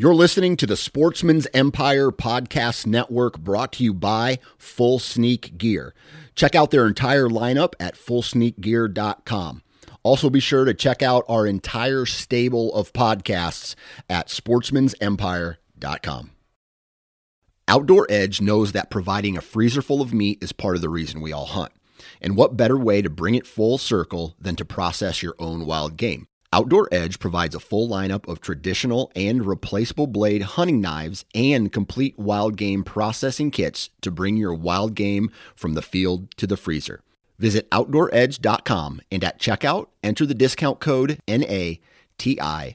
You're listening to the Sportsman's Empire Podcast Network brought to you by Full Sneak Gear. Check out their entire lineup at fullsneakgear.com. Also, be sure to check out our entire stable of podcasts at sportsmansempire.com. Outdoor Edge knows that providing a freezer full of meat is part of the reason we all hunt. And what better way to bring it full circle than to process your own wild game? Outdoor Edge provides a full lineup of traditional and replaceable blade hunting knives and complete wild game processing kits to bring your wild game from the field to the freezer. Visit OutdoorEdge.com and at checkout, enter the discount code NATION30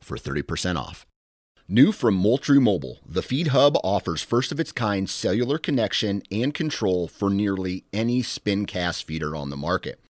for 30% off. New from Moultrie Mobile, the Feed Hub offers first of its kind cellular connection and control for nearly any spin cast feeder on the market.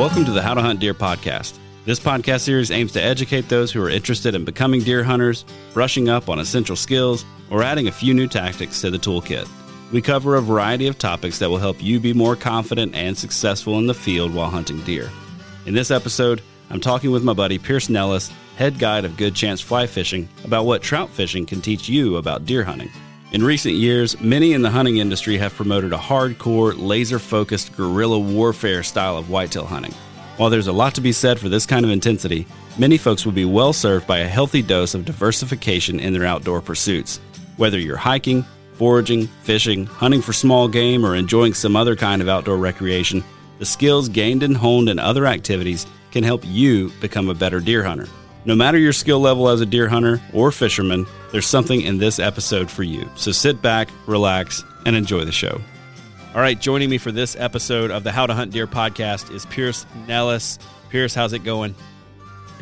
Welcome to the How to Hunt Deer podcast. This podcast series aims to educate those who are interested in becoming deer hunters, brushing up on essential skills, or adding a few new tactics to the toolkit. We cover a variety of topics that will help you be more confident and successful in the field while hunting deer. In this episode, I'm talking with my buddy Pierce Nellis, head guide of Good Chance Fly Fishing, about what trout fishing can teach you about deer hunting. In recent years, many in the hunting industry have promoted a hardcore, laser focused guerrilla warfare style of whitetail hunting. While there's a lot to be said for this kind of intensity, many folks would be well served by a healthy dose of diversification in their outdoor pursuits. Whether you're hiking, foraging, fishing, hunting for small game, or enjoying some other kind of outdoor recreation, the skills gained and honed in other activities can help you become a better deer hunter. No matter your skill level as a deer hunter or fisherman, there's something in this episode for you. So sit back, relax, and enjoy the show. All right, joining me for this episode of the How to Hunt Deer podcast is Pierce Nellis. Pierce, how's it going?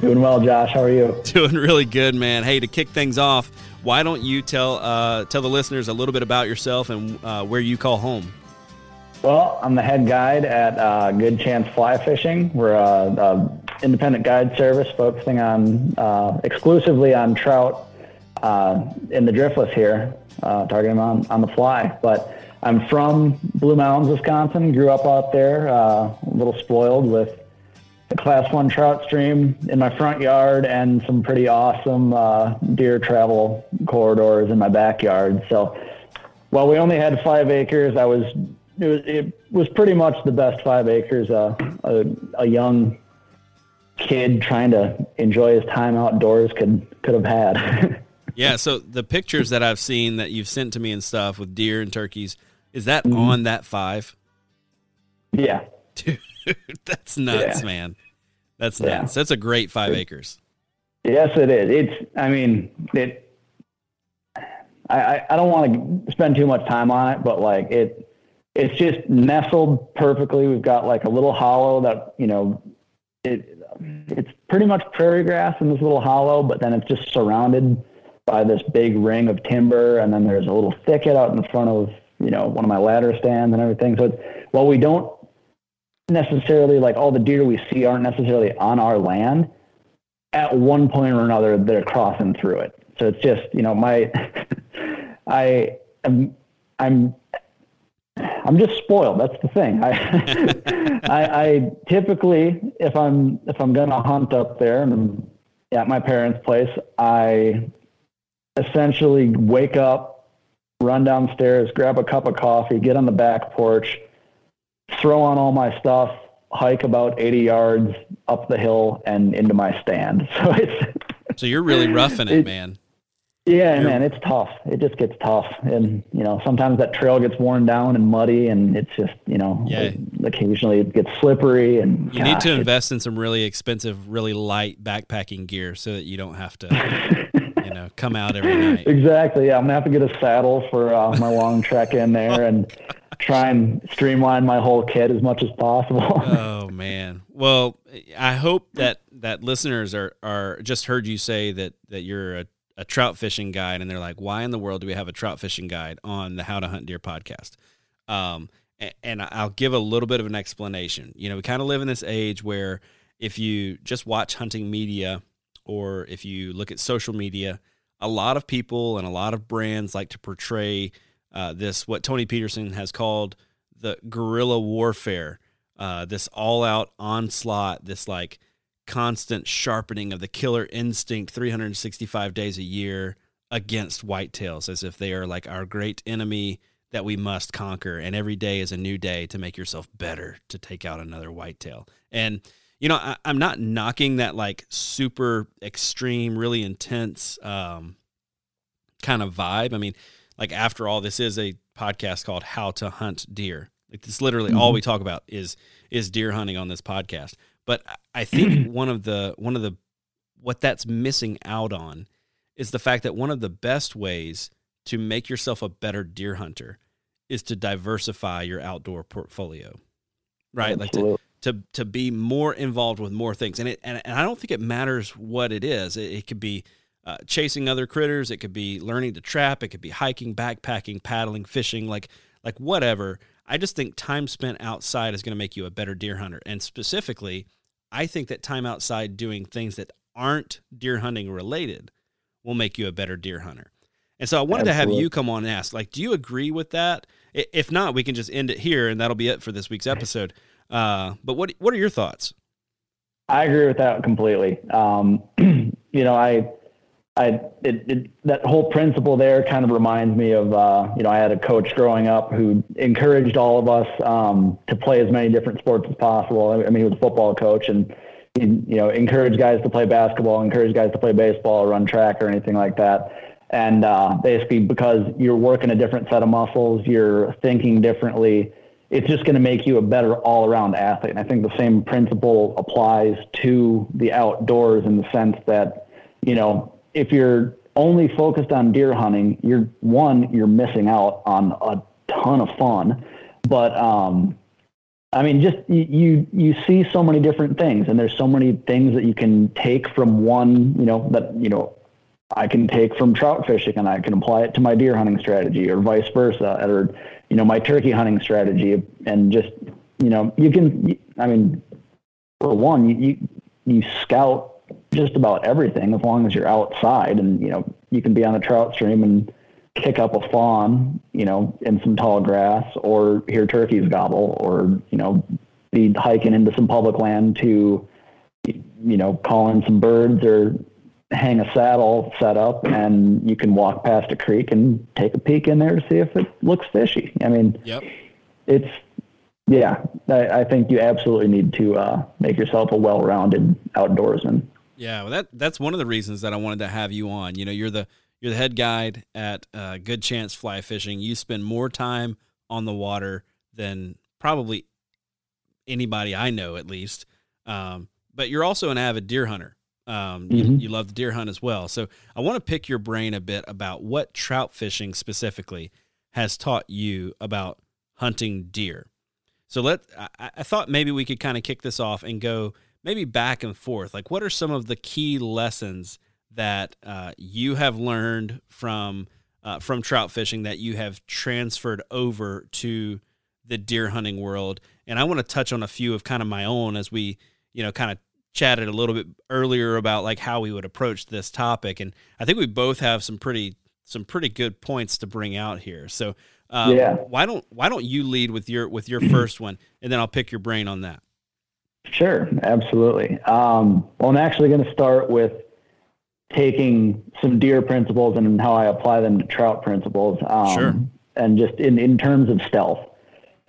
Doing well, Josh. How are you? Doing really good, man. Hey, to kick things off, why don't you tell uh, tell the listeners a little bit about yourself and uh, where you call home? Well, I'm the head guide at uh, Good Chance Fly Fishing. We're a, a independent guide service focusing on uh, exclusively on trout uh, in the driftless here, uh, targeting on on the fly. But I'm from Blue Mounds, Wisconsin. Grew up out there, uh, a little spoiled with a class one trout stream in my front yard and some pretty awesome uh, deer travel corridors in my backyard. So while we only had five acres, I was it was, it was pretty much the best five acres uh, a, a young kid trying to enjoy his time outdoors could could have had. yeah, so the pictures that I've seen that you've sent to me and stuff with deer and turkeys, is that mm-hmm. on that five? Yeah. Dude, that's nuts, yeah. man. That's nuts. Yeah. That's a great five acres. Yes, it is. It's I mean, it I, I don't want to spend too much time on it, but like it it's just nestled perfectly. We've got like a little hollow that, you know, it it's pretty much prairie grass in this little hollow, but then it's just surrounded by this big ring of timber. And then there's a little thicket out in front of, you know, one of my ladder stands and everything. So it's, while we don't necessarily like all the deer we see aren't necessarily on our land, at one point or another, they're crossing through it. So it's just, you know, my, I am, I'm I'm just spoiled. That's the thing. I, I, I, typically, if I'm if I'm gonna hunt up there and I'm at my parents' place, I essentially wake up, run downstairs, grab a cup of coffee, get on the back porch, throw on all my stuff, hike about 80 yards up the hill and into my stand. So it's so you're really roughing it, it man. Yeah, you're, man, it's tough. It just gets tough, and you know sometimes that trail gets worn down and muddy, and it's just you know yeah. occasionally it gets slippery. And you gosh, need to invest in some really expensive, really light backpacking gear so that you don't have to. you know, come out every night. Exactly. Yeah, I'm gonna have to get a saddle for uh, my long trek in there, and try and streamline my whole kit as much as possible. oh man. Well, I hope that that listeners are are just heard you say that that you're a, a trout fishing guide and they're like, why in the world do we have a trout fishing guide on the How to Hunt Deer podcast? Um, and, and I'll give a little bit of an explanation. You know, we kind of live in this age where if you just watch hunting media or if you look at social media, a lot of people and a lot of brands like to portray uh, this what Tony Peterson has called the guerrilla warfare, uh, this all out onslaught, this like constant sharpening of the killer instinct 365 days a year against whitetails as if they are like our great enemy that we must conquer and every day is a new day to make yourself better to take out another whitetail and you know I, am not knocking that like super extreme really intense um, kind of vibe i mean like after all, this is a podcast called How to Hunt Deer. Like this literally mm-hmm. all we talk about is is deer hunting on this podcast. But I think one of the one of the what that's missing out on is the fact that one of the best ways to make yourself a better deer hunter is to diversify your outdoor portfolio. Right? Absolutely. Like to to to be more involved with more things. And it and, and I don't think it matters what it is. It, it could be uh, chasing other critters. It could be learning to trap. It could be hiking, backpacking, paddling, fishing, like like whatever. I just think time spent outside is going to make you a better deer hunter. And specifically, I think that time outside doing things that aren't deer hunting related will make you a better deer hunter. And so I wanted Absolutely. to have you come on and ask, like, do you agree with that? If not, we can just end it here, and that'll be it for this week's episode. Uh, but what what are your thoughts? I agree with that completely. Um, you know, I I it, it, that whole principle there kind of reminds me of uh, you know I had a coach growing up who encouraged all of us um, to play as many different sports as possible. I mean, he was a football coach and he you know encouraged guys to play basketball, encouraged guys to play baseball, run track, or anything like that. And uh, basically, because you're working a different set of muscles, you're thinking differently. It's just going to make you a better all-around athlete. And I think the same principle applies to the outdoors in the sense that you know if you're only focused on deer hunting, you're one, you're missing out on a ton of fun. But um, I mean, just you you see so many different things, and there's so many things that you can take from one. You know that you know I can take from trout fishing, and I can apply it to my deer hunting strategy, or vice versa, or you know my turkey hunting strategy, and just you know you can. I mean, for one, you you, you scout just about everything as long as you're outside and you know you can be on a trout stream and kick up a fawn you know in some tall grass or hear turkeys gobble or you know be hiking into some public land to you know call in some birds or hang a saddle set up and you can walk past a creek and take a peek in there to see if it looks fishy i mean yep. it's yeah I, I think you absolutely need to uh, make yourself a well-rounded outdoorsman yeah, well, that that's one of the reasons that I wanted to have you on. You know, you're the you're the head guide at uh, Good Chance Fly Fishing. You spend more time on the water than probably anybody I know, at least. Um, but you're also an avid deer hunter. Um, mm-hmm. you, you, love the deer hunt as well. So I want to pick your brain a bit about what trout fishing specifically has taught you about hunting deer. So let I, I thought maybe we could kind of kick this off and go maybe back and forth. Like, what are some of the key lessons that uh, you have learned from uh, from trout fishing that you have transferred over to the deer hunting world? And I want to touch on a few of kind of my own as we, you know, kind of chatted a little bit earlier about like how we would approach this topic. And I think we both have some pretty some pretty good points to bring out here. So um, yeah. why don't why don't you lead with your with your first one, and then I'll pick your brain on that. Sure, absolutely. Um, well, I'm actually going to start with taking some deer principles and how I apply them to trout principles. Um, sure. And just in, in terms of stealth.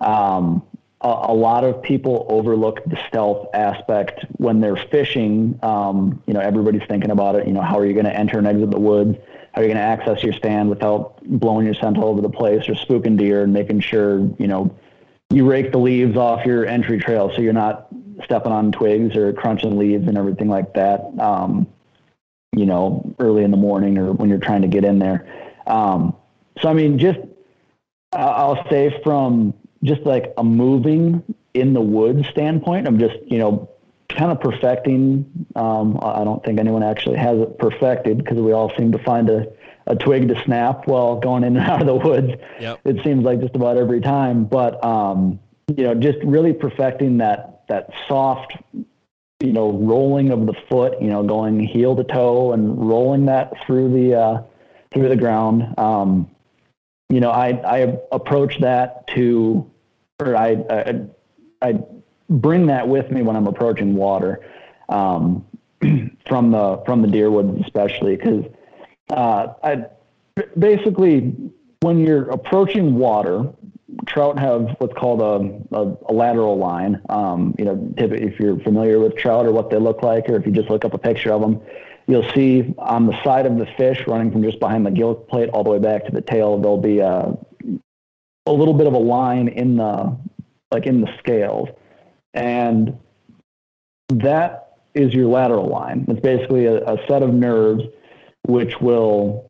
Um, a, a, lot of people overlook the stealth aspect when they're fishing. Um, you know, everybody's thinking about it. You know, how are you going to enter and exit the woods? How are you going to access your stand without blowing your scent all over the place or spooking deer and making sure, you know, you rake the leaves off your entry trail so you're not stepping on twigs or crunching leaves and everything like that. Um, you know, early in the morning or when you're trying to get in there. Um, so, I mean, just I'll say from just like a moving in the woods standpoint, I'm just, you know, kind of perfecting. Um, I don't think anyone actually has it perfected because we all seem to find a, a twig to snap while going in and out of the woods. Yep. It seems like just about every time, but, um, you know, just really perfecting that, that soft, you know, rolling of the foot, you know, going heel to toe and rolling that through the, uh, through the ground. Um, you know, I, I approach that to, or I, I, I bring that with me when I'm approaching water, um, from the, from the deer woods, especially because, uh, I basically, when you're approaching water, trout have what's called a, a, a lateral line. Um, you know, if you're familiar with trout or what they look like, or if you just look up a picture of them, You'll see on the side of the fish running from just behind the gill plate all the way back to the tail, there'll be a, a little bit of a line in the, like in the scales. And that is your lateral line. It's basically a, a set of nerves which will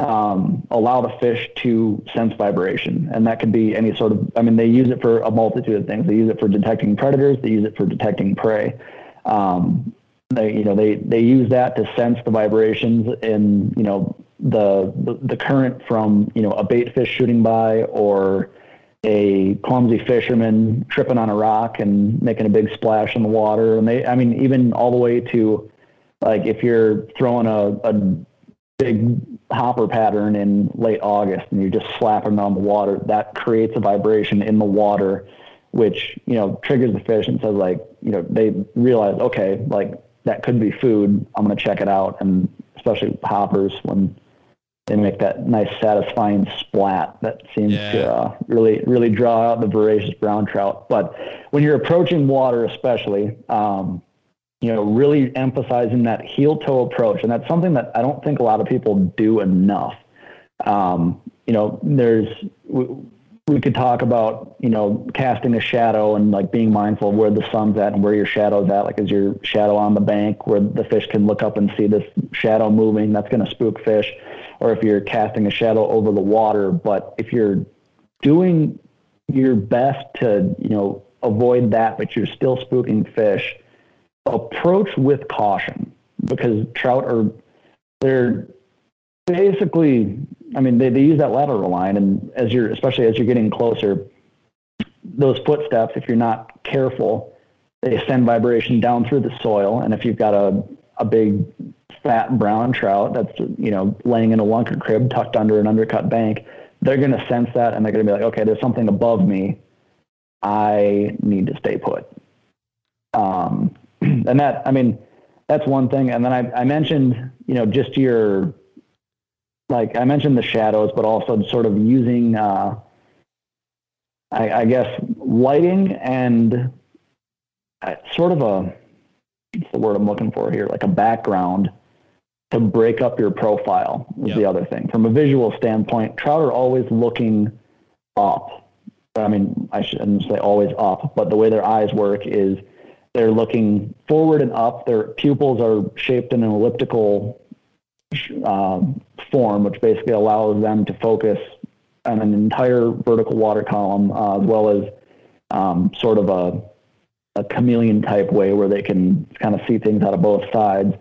um, allow the fish to sense vibration. And that could be any sort of, I mean, they use it for a multitude of things. They use it for detecting predators, they use it for detecting prey. Um, they you know they they use that to sense the vibrations in you know the, the the, current from you know a bait fish shooting by or a clumsy fisherman tripping on a rock and making a big splash in the water and they i mean even all the way to like if you're throwing a, a big hopper pattern in late august and you're just slapping on the water that creates a vibration in the water which you know triggers the fish and says like you know they realize okay like that could be food, I'm going to check it out. And especially hoppers when they make that nice satisfying splat that seems yeah. to uh, really really draw out the voracious brown trout. But when you're approaching water, especially, um, you know, really emphasizing that heel toe approach, and that's something that I don't think a lot of people do enough. Um, you know, there's we could talk about you know casting a shadow and like being mindful of where the sun's at and where your shadow's at. Like is your shadow on the bank where the fish can look up and see this shadow moving? That's going to spook fish. Or if you're casting a shadow over the water. But if you're doing your best to you know avoid that but you're still spooking fish approach with caution because trout are they're basically, I mean, they, they use that lateral line, and as you're, especially as you're getting closer, those footsteps, if you're not careful, they send vibration down through the soil. And if you've got a, a big fat brown trout that's, you know, laying in a lunker crib tucked under an undercut bank, they're going to sense that and they're going to be like, okay, there's something above me. I need to stay put. Um, and that, I mean, that's one thing. And then I, I mentioned, you know, just your like I mentioned the shadows, but also sort of using, uh, I, I, guess, lighting and uh, sort of a, what's the word I'm looking for here, like a background to break up your profile is yep. the other thing. From a visual standpoint, trout are always looking up. I mean, I shouldn't say always up, but the way their eyes work is they're looking forward and up. Their pupils are shaped in an elliptical um, form, which basically allows them to focus on an entire vertical water column, uh, as well as um, sort of a, a, chameleon type way where they can kind of see things out of both sides.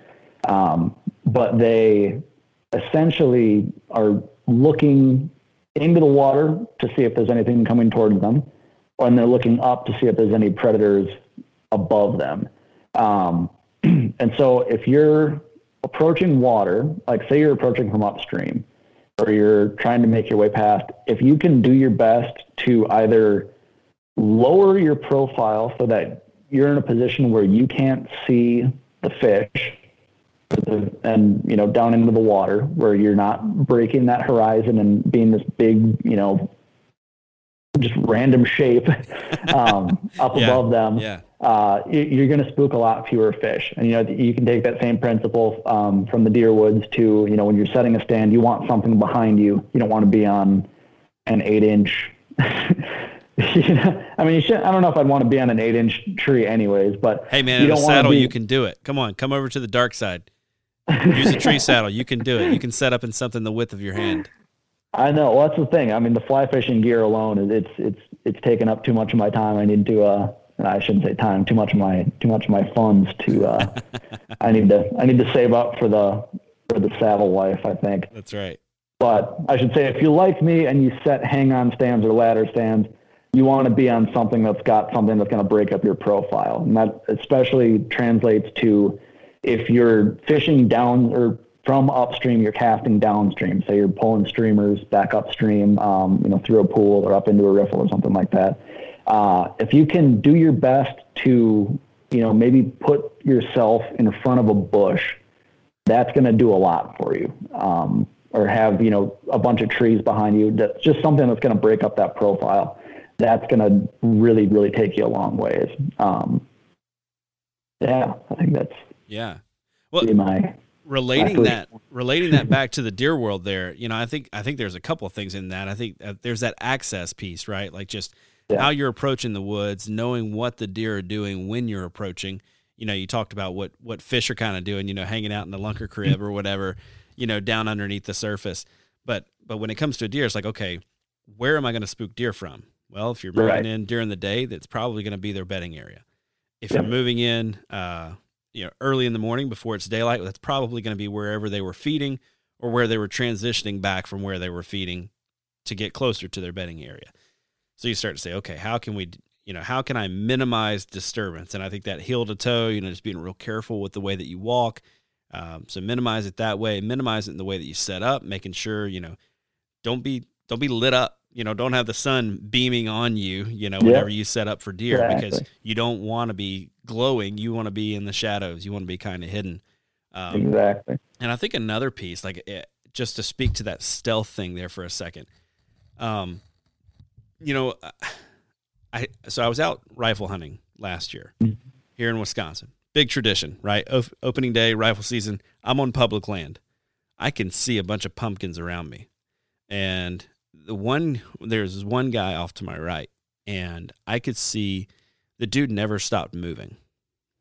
Um, but they essentially are looking into the water to see if there's anything coming towards them, and they're looking up to see if there's any predators above them. Um, and so if you're approaching water, like say you're approaching from upstream or you're trying to make your way past, if you can do your best to either lower your profile so that you're in a position where you can't see the fish and you know down into the water where you're not breaking that horizon and being this big you know just random shape um, up Yeah, above them, Yeah. Uh, you- you're going to spook a lot fewer fish. And you know, you can take that same principle um, from the deer woods to you know when you're setting a stand, you want something behind you. You don't want to be on an eight inch. you know, I mean, you should. I don't know if I'd want to be on an eight inch tree, anyways. But Hey man, you in a saddle be- you can do it. Come on, come over to the dark side. Use a tree saddle. You can do it. You can set up in something the width of your hand. I know. Well, that's the thing. I mean, the fly fishing gear alone is it's it's it's taken up too much of my time. I need to. Uh, I shouldn't say time. Too much of my too much of my funds to. Uh, I need to I need to save up for the for the saddle life. I think. That's right. But I should say, if you like me and you set hang on stands or ladder stands, you want to be on something that's got something that's going to break up your profile. And that especially translates to if you're fishing down or from upstream, you're casting downstream. So you're pulling streamers back upstream, um, you know, through a pool or up into a riffle or something like that. Uh, if you can do your best to, you know, maybe put yourself in front of a bush that's going to do a lot for you. Um, or have you know a bunch of trees behind you. That's just something that's going to break up that profile. That's going to really, really take you a long ways. Um, yeah, I think that's Yeah. Well, my relating that relating that back to the deer world there you know i think i think there's a couple of things in that i think uh, there's that access piece right like just Yeah. how you're approaching the woods knowing what the deer are doing when you're approaching. You know you talked about what what fish are kind of doing you know hanging out in the lunker crib or whatever you know down underneath the surface. But but when it comes to a deer it's like okay where am i going to spook deer from? Well if you're moving Right. in during the day that's probably going to be their bedding area. If you're moving in uh you know early in the morning before it's daylight that's probably going to be wherever they were feeding or where they were transitioning back from where they were feeding to get closer to their bedding area so you start to say okay how can we you know how can i minimize disturbance and i think that heel to toe you know just being real careful with the way that you walk um, so minimize it that way minimize it in the way that you set up making sure you know don't be don't be lit up you know don't have the sun beaming on you you know Yeah. whenever you set up for deer because you don't want to be glowing you want to be in the shadows you want to be kind of hidden um, exactly. and I think another piece, like eh, just to speak to that stealth thing there for a second, um, you know, uh, I so I was out rifle hunting last year mm-hmm. here in Wisconsin. Big tradition, right? O- opening day, rifle season. I'm on public land. I can see a bunch of pumpkins around me, and the one there's one guy off to my right, and I could see the dude never stopped moving,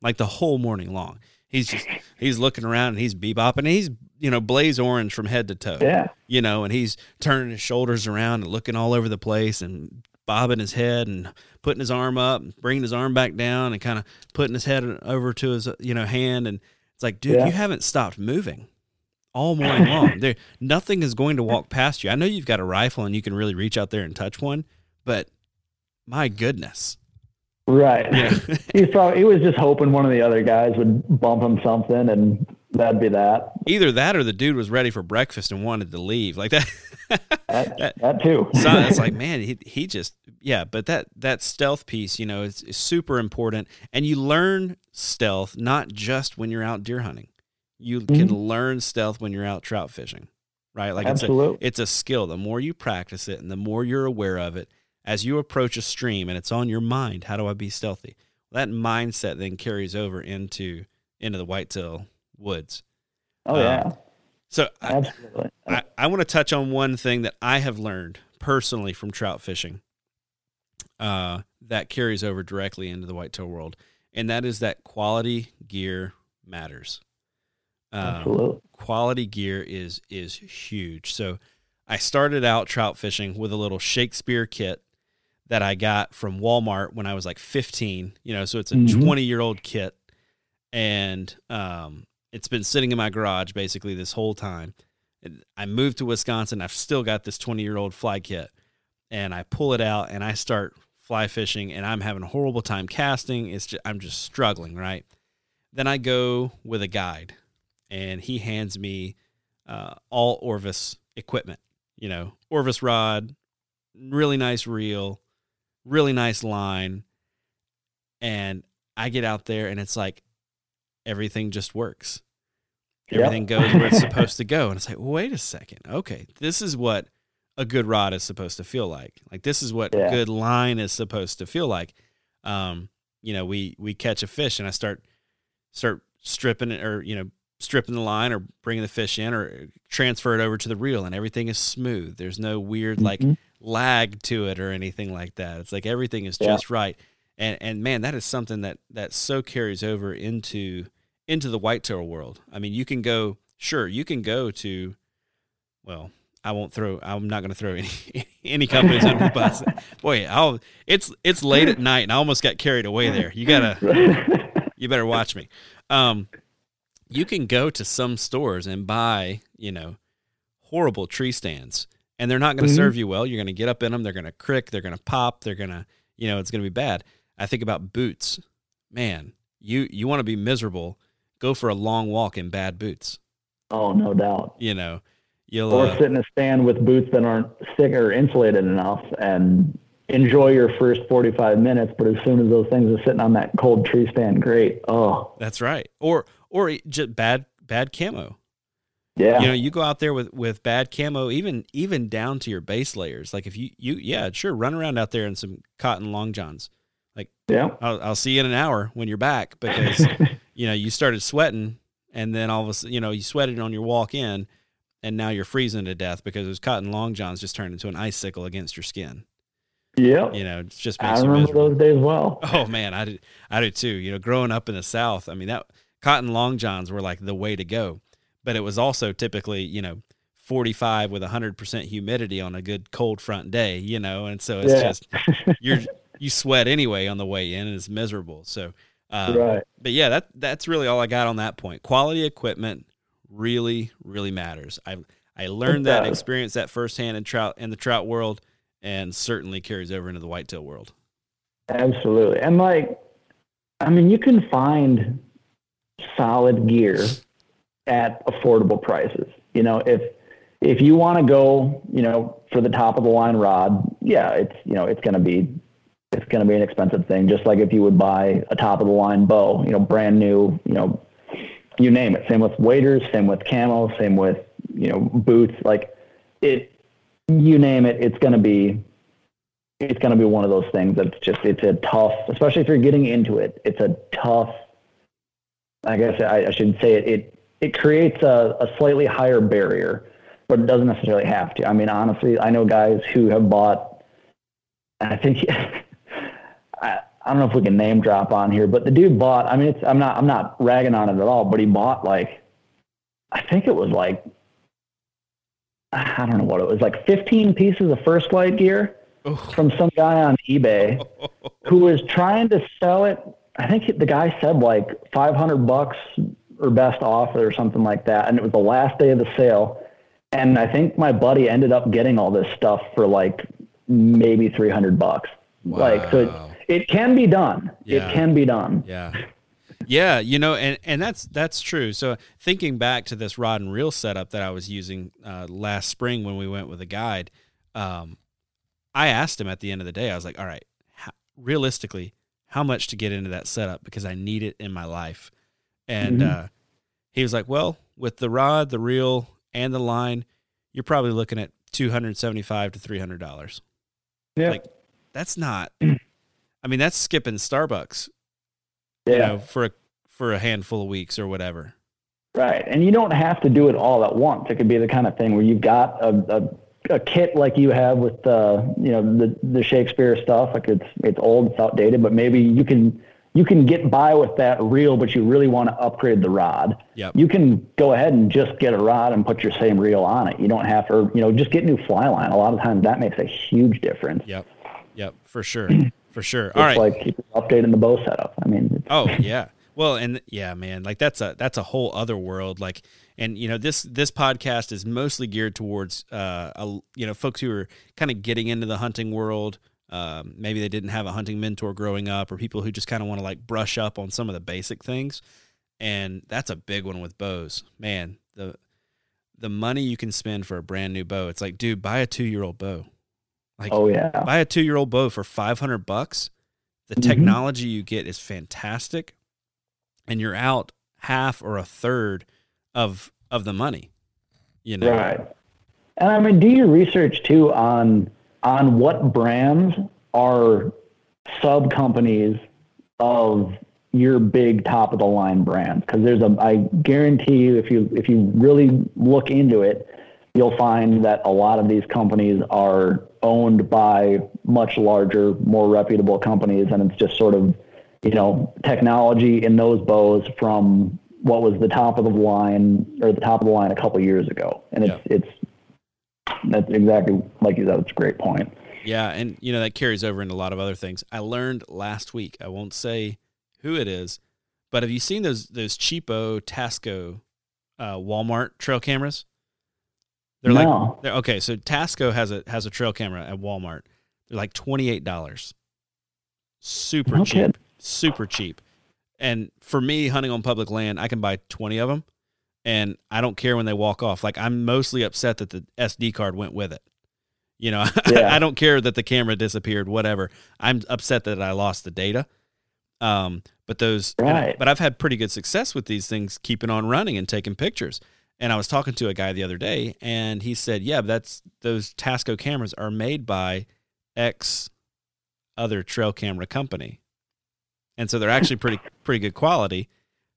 like the whole morning long. He's just he's looking around and he's bebopping. And he's you know blaze orange from head to toe. Yeah, You know, and he's turning his shoulders around and looking all over the place and bobbing his head and putting his arm up, and bringing his arm back down, and kind of putting his head over to his you know hand. And it's like, dude, Yeah. you haven't stopped moving all morning long. there, nothing is going to walk past you. I know you've got a rifle and you can really reach out there and touch one, but my goodness, right. Yeah. He's probably he was just hoping one of the other guys would bump him something, and that'd be that. either that or the dude was ready for breakfast and wanted to leave like that. That, that too. so it's like man he, he just yeah but that that stealth piece you know is, is super important and you learn stealth not just when you're out deer hunting you can mm-hmm. learn stealth when you're out trout fishing right like it's a, Absolutely. it's a skill the more you practice it and the more you're aware of it as you approach a stream and it's on your mind how do i be stealthy that mindset then carries over into into the whitetail woods oh um, yeah, so I. I, I want to touch on one thing that I have learned personally from trout fishing uh, that carries over directly into the whitetail world, and that is that quality gear matters. Um, quality gear is is huge. So I started out trout fishing with a little Shakespeare kit that I got from Walmart when I was like 15. You know, so it's a Mhm. 20 year old kit, and um, it's been sitting in my garage basically this whole time. And I moved to Wisconsin. I've still got this 20 year old fly kit, and I pull it out and I start fly fishing, and I'm having a horrible time casting. It's just, I'm just struggling, right? Then I go with a guide, and he hands me uh, all Orvis equipment. You know, Orvis rod, really nice reel, really nice line, and I get out there, and it's like everything just works. Yep. Everything goes where it's supposed to go, and it's like, wait a second, okay, this is what a good rod is supposed to feel like. Like this is what Yeah. good line is supposed to feel like. Um, you know, we we catch a fish and I start start stripping it or you know stripping the line or bringing the fish in or transfer it over to the reel and everything is smooth. There's no weird like Mhm. Lag to it or anything like that. It's like everything is Yeah. just right. And and man, that is something that that so carries over into into the whitetail world. I mean, you can go sure, you can go to well, I won't throw I'm not going to throw any any companies under the bus. Boy, I'll it's it's late at night and I almost got carried away there. You got to you better watch me. Um, you can go to some stores and buy, you know, horrible tree stands, and they're not going to Mhm. serve you well. You're going to get up in them. They're going to crick. They're going to pop. They're going to, you know, it's going to be bad. I think about boots. Man, you you want to be miserable? Go for a long walk in bad boots. oh, no doubt. You know, you'll. Or uh, sit in a stand with boots that aren't thick or insulated enough and enjoy your first 45 minutes. But as soon as those things are sitting on that cold tree stand, great. Oh, that's right. Or or just bad bad camo. Yeah. you know you go out there with with bad camo even even down to your base layers like if you you yeah sure run around out there in some cotton long johns Like yeah. i'll, I'll see you in an hour when you're back because you know you started sweating and then all of a sudden you know you sweated on your walk in and now you're freezing to death because those cotton long johns just turned into an icicle against your skin Yep. you know it's just makes I remember miserable those days well. Oh man, I do. I do too. You know, growing up in the South, I mean that cotton long johns were like the way to go, but it was also typically you know. 45 with 100% humidity on a good cold front day, you know, and so it's Yeah. just you're you sweat anyway on the way in and it's miserable. So, uh, right. but yeah, that that's really all I got on that point. Quality equipment really really matters. I I learned that experienced that firsthand in trout in the trout world, and certainly carries over into the whitetail world. Absolutely. And like, I mean, you can find solid gear at affordable prices. You know, if if you want to go, you know, for the top of the line rod, yeah, it's you know, it's going to be it's going to be an expensive thing. Just like if you would buy a top of the line bow, you know, brand new, you know, you name it. Same with waders, same with camo, same with you know boots. Like it, you name it, it's going to be it's going to be one of those things that's just it's a tough, especially if you're getting into it. It's a tough. I guess I, I should say it. It it creates a, a slightly higher barrier, but it doesn't necessarily have to. I mean, honestly, I know guys who have bought. And I think I, I don't know if we can name drop on here, but the dude bought. I mean, it's I'm not I'm not ragging on it at all, but he bought like I think it was like I don't know what it was like 15 pieces of First Lite gear oh. from some guy on eBay who was trying to sell it. I think the guy said like 500 bucks or best offer or something like that. And it was the last day of the sale. And I think my buddy ended up getting all this stuff for like maybe 300 bucks. Like, so it, it can be done. Yeah. It can be done. Yeah. Yeah, you know, and, and that's that's true. So thinking back to this rod and reel setup that I was using uh, last spring when we went with a guide, um, I asked him at the end of the day. I was like, "All right, how, realistically, how much to get into that setup because I need it in my life?" And Mhm. uh, he was like, "Well, with the rod, the reel, and the line, you're probably looking at two hundred seventy-five to three hundred dollars." Yeah. Like, That's not. I mean, that's skipping Starbucks yeah. you know, for a for a handful of weeks or whatever. Right. And you don't have to do it all at once. It could be the kind of thing where you've got a, a, a kit like you have with uh, you know, the, the Shakespeare stuff. Like it's, it's old, it's outdated, but maybe you can, you can get by with that reel, but you really want to upgrade the rod. Yep. You can go ahead and just get a rod and put your same reel on it. You don't have to, you know, just get new fly line. A lot of times that makes a huge difference. Yep. Yep. For sure. For sure. All It's like keep updating the bow setup. I mean, Oh yeah. Well, and yeah, man, like that's a that's a whole other world. Like, and you know this this podcast is mostly geared towards uh, a, you know folks who are kind of getting into the hunting world. Um, maybe they didn't have a hunting mentor growing up, or people who just kind of want to like brush up on some of the basic things. And that's a big one with bows, man. The the money you can spend for a brand new bow. It's like, dude, buy a two year old bow. Like, oh yeah. buy a two year old bow for 500 bucks. The Mhm. technology you get is fantastic. And you're out half or a third of of the money. You know? Right. And I mean, do your research too on on what brands are sub companies of your big top of the line brands because there's a I guarantee you if you if you really look into it you'll find that a lot of these companies are owned by much larger more reputable companies and it's just sort of you know technology in those bows from what was the top of the line or the top of the line a couple years ago and it's yeah. it's that's exactly like you said it's a great point yeah and you know that carries over into a lot of other things i learned last week i won't say who it is, but have you seen those those cheapo Tasco uh, Walmart trail cameras? They're no. like they're, okay, so Tasco has a has a trail camera at Walmart. They're like twenty eight dollars. Super cheap. Super cheap. And for me, hunting on public land, I can buy twenty of them, and I don't care when they walk off. Like I'm mostly upset that the SD card went with it. You know, yeah. I don't care that the camera disappeared, whatever. I'm upset that I lost the data. Um, but those, right. but I've had pretty good success with these things, keeping on running and taking pictures. And I was talking to a guy the other day, and he said, "Yeah, that's those Tasco cameras are made by X other trail camera company, and so they're actually pretty pretty good quality.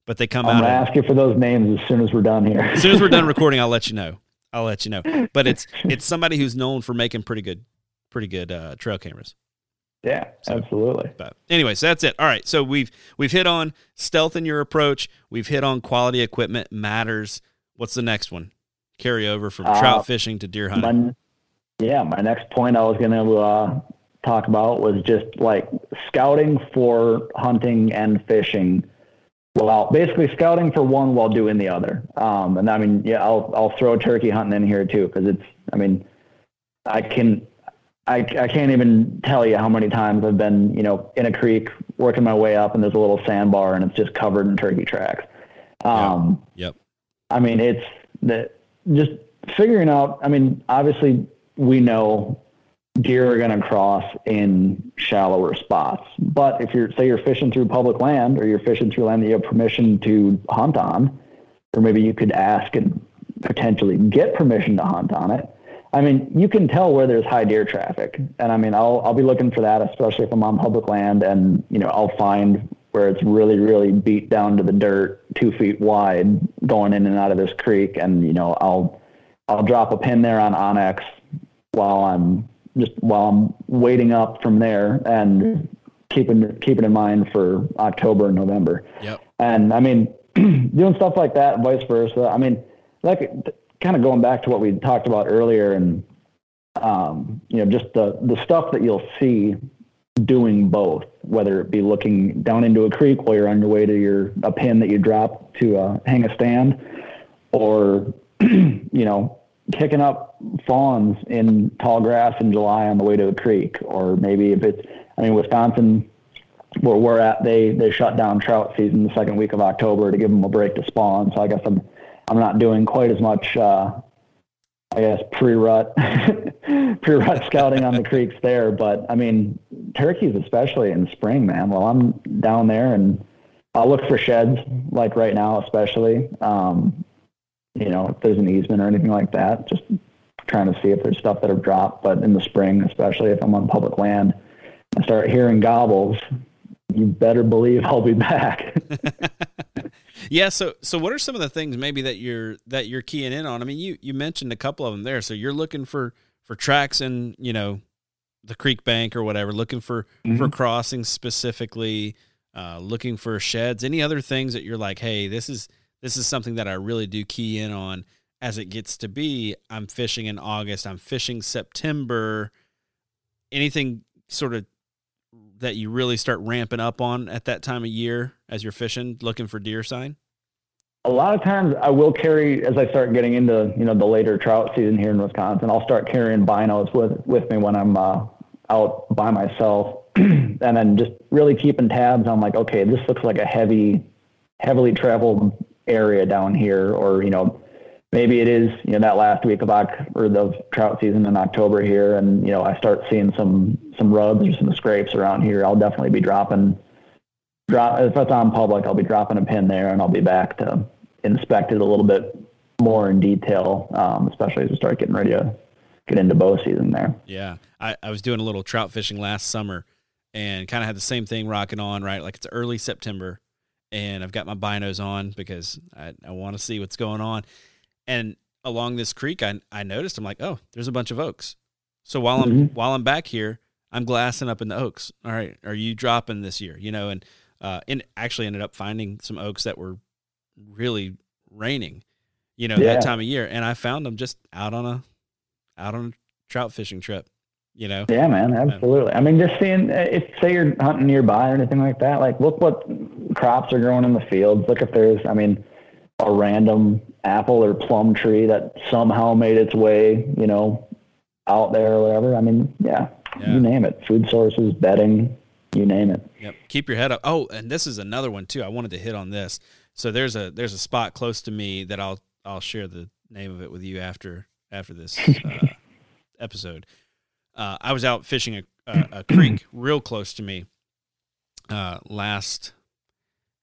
But they come I'm out. I'm ask you for those names as soon as we're done here. as soon as we're done recording, I'll let you know. I'll let you know. But it's it's somebody who's known for making pretty good pretty good uh, trail cameras. Yeah, so, absolutely. But anyways, that's it. All right. So we've we've hit on stealth in your approach. We've hit on quality equipment matters. What's the next one? Carry over from uh, trout fishing to deer hunting. My, yeah, my next point I was going to uh, talk about was just like scouting for hunting and fishing. Well, basically scouting for one while doing the other. Um, and I mean, yeah, I'll I'll throw turkey hunting in here too because it's. I mean, I can I, I can't even tell you how many times I've been, you know, in a creek working my way up and there's a little sandbar and it's just covered in turkey tracks. Um, yep. yep. I mean, it's the, just figuring out, I mean, obviously we know deer are going to cross in shallower spots, but if you're, say you're fishing through public land or you're fishing through land that you have permission to hunt on, or maybe you could ask and potentially get permission to hunt on it I mean, you can tell where there's high deer traffic, and I mean, I'll I'll be looking for that, especially if I'm on public land, and you know, I'll find where it's really really beat down to the dirt, two feet wide, going in and out of this creek, and you know, I'll I'll drop a pin there on onX while I'm just while I'm waiting up from there, and keeping keeping in mind for October and November. Yep. And I mean, doing stuff like that, vice versa. I mean, like kind of going back to what we talked about earlier and um, you know just the the stuff that you'll see doing both whether it be looking down into a creek while you're on your way to your a pin that you drop to uh, hang a stand or you know kicking up fawns in tall grass in July on the way to a creek or maybe if it's I mean Wisconsin where we're at they they shut down trout season the second week of October to give them a break to spawn so I guess I'm I'm not doing quite as much, uh, I guess, pre-rut, pre-rut scouting on the creeks there. But I mean, turkeys, especially in spring, man. Well, I'm down there and I'll look for sheds, like right now, especially. Um, you know, if there's an easement or anything like that, just trying to see if there's stuff that have dropped. But in the spring, especially if I'm on public land, I start hearing gobbles. You better believe I'll be back. Yeah. So, so what are some of the things maybe that you're that you're keying in on? I mean, you you mentioned a couple of them there. So you're looking for for tracks in you know the creek bank or whatever, looking for mm-hmm. for crossings specifically, uh, looking for sheds. Any other things that you're like, hey, this is this is something that I really do key in on as it gets to be. I'm fishing in August. I'm fishing September. Anything sort of that you really start ramping up on at that time of year as you're fishing, looking for deer sign? A lot of times I will carry as I start getting into, you know, the later trout season here in Wisconsin, I'll start carrying binos with, with me when I'm uh, out by myself and then just really keeping tabs on like, okay, this looks like a heavy, heavily traveled area down here, or, you know, maybe it is you know that last week of Oc- or the trout season in October here, and you know I start seeing some some rubs or some scrapes around here. I'll definitely be dropping drop if it's on public. I'll be dropping a pin there, and I'll be back to inspect it a little bit more in detail, um, especially as we start getting ready to get into bow season there. Yeah. I, I was doing a little trout fishing last summer and kind of had the same thing rocking on, right? Like it's early September and I've got my binos on because I, I want to see what's going on. And along this creek, I, I noticed, I'm like, oh, there's a bunch of oaks. So while I'm, Mhm. while I'm back here, I'm glassing up in the oaks. All right. Are you dropping this year? You know, and, uh, and actually ended up finding some oaks that were really raining, you know, Yeah. that time of year. And I found them just out on a, out on a trout fishing trip, you know? Yeah, man, absolutely. I mean, just seeing uh, if say you're hunting nearby or anything like that, like look what crops are growing in the fields. Look if there's, I mean, a random apple or plum tree that somehow made its way, you know, out there or whatever. I mean, yeah, Yeah. you name it. Food sources, bedding, you name it. Yep. Keep your head up. Oh, and this is another one too. I wanted to hit on this. So there's a there's a spot close to me that I'll I'll share the name of it with you after after this uh, episode. Uh, I was out fishing a, a, a creek real close to me uh, last.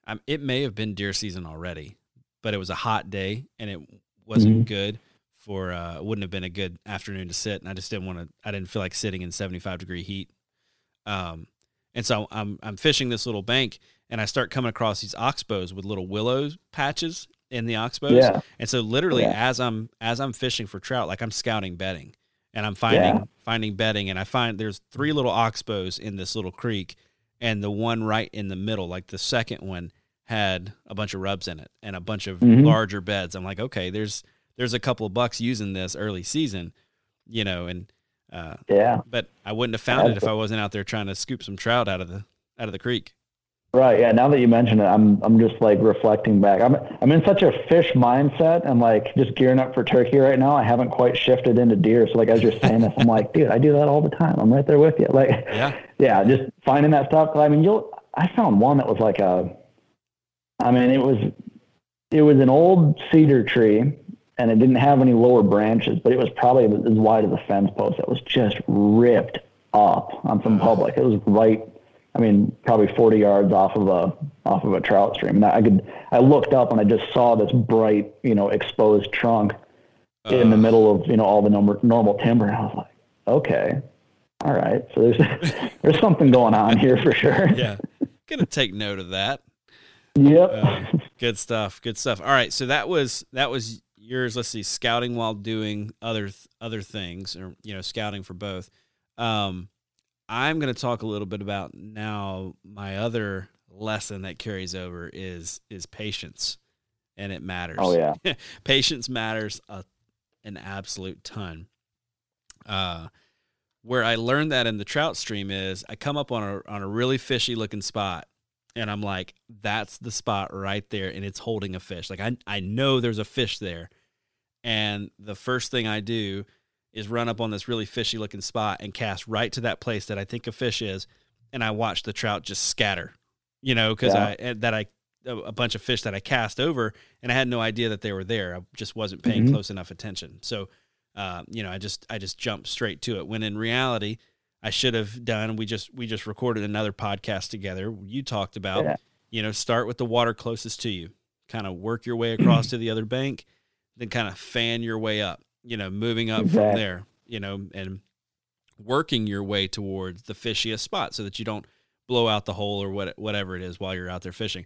Um, it may have been deer season already, but it was a hot day and it wasn't good for. Uh, it wouldn't have been a good afternoon to sit, and I just didn't want to. I didn't feel like sitting in 75 degree heat. Um, and so I'm I'm fishing this little bank, and I start coming across these oxbows with little willow patches in the oxbows. Yeah. And so literally Yeah. as I'm as I'm fishing for trout, like I'm scouting bedding, and I'm finding Yeah. finding bedding, and I find there's three little oxbows in this little creek, and the one right in the middle, like the second one, had a bunch of rubs in it and a bunch of Mhm. larger beds. I'm like, okay, there's there's a couple of bucks using this early season, you know, and uh, Yeah. but I wouldn't have found it if I wasn't out there trying to scoop some trout out of the out of the creek. Right. Yeah. Now that you mention it, I'm I'm just like reflecting back. I'm I'm in such a fish mindset and like just gearing up for turkey right now. I haven't quite shifted into deer. So like as you're saying this, I'm like, dude, I do that all the time. I'm right there with you. Like, Yeah. yeah, just finding that stuff. I mean, you'll. I found one that was like a. I mean, it was, it was an old cedar tree, and it didn't have any lower branches, but it was probably as wide as a fence post. It was just ripped up on some public. It was right. I mean, probably 40 yards off of a off of a trout stream. And I could. I looked up and I just saw this bright, you know, exposed trunk in the Uh, middle of you know all the normal normal timber. And I was like, okay, all right. So there's there's something going on here for sure. Yeah. Gonna take note of that. Yep. Uh, good stuff. Good stuff. All right. So that was that was yours. Let's see. Scouting while doing other other things, or you know, scouting for both. Um, I'm going to talk a little bit about now. My other lesson that carries over is is patience, and it matters. oh yeah. patience matters a, an absolute ton. Uh, where I learned that in the trout stream is I come up on a on a really fishy looking spot, and I'm like, that's the spot right there, and it's holding a fish. Like I I know there's a fish there, and the first thing I do is run up on this really fishy looking spot and cast right to that place that I think a fish is, and I watch the trout just scatter, you know, because Yeah. I and that I a bunch of fish that I cast over, and I had no idea that they were there. I just wasn't paying Mhm. close enough attention. So, uh, you know, I just I just jumped straight to it. When in reality, I should have done. We just we just recorded another podcast together. You talked about, Yeah. you know, start with the water closest to you, kind of work your way across to the other bank, then kind of fan your way up. You know, moving up from there. You know, and working your way towards the fishiest spot so that you don't blow out the hole or what whatever it is while you're out there fishing.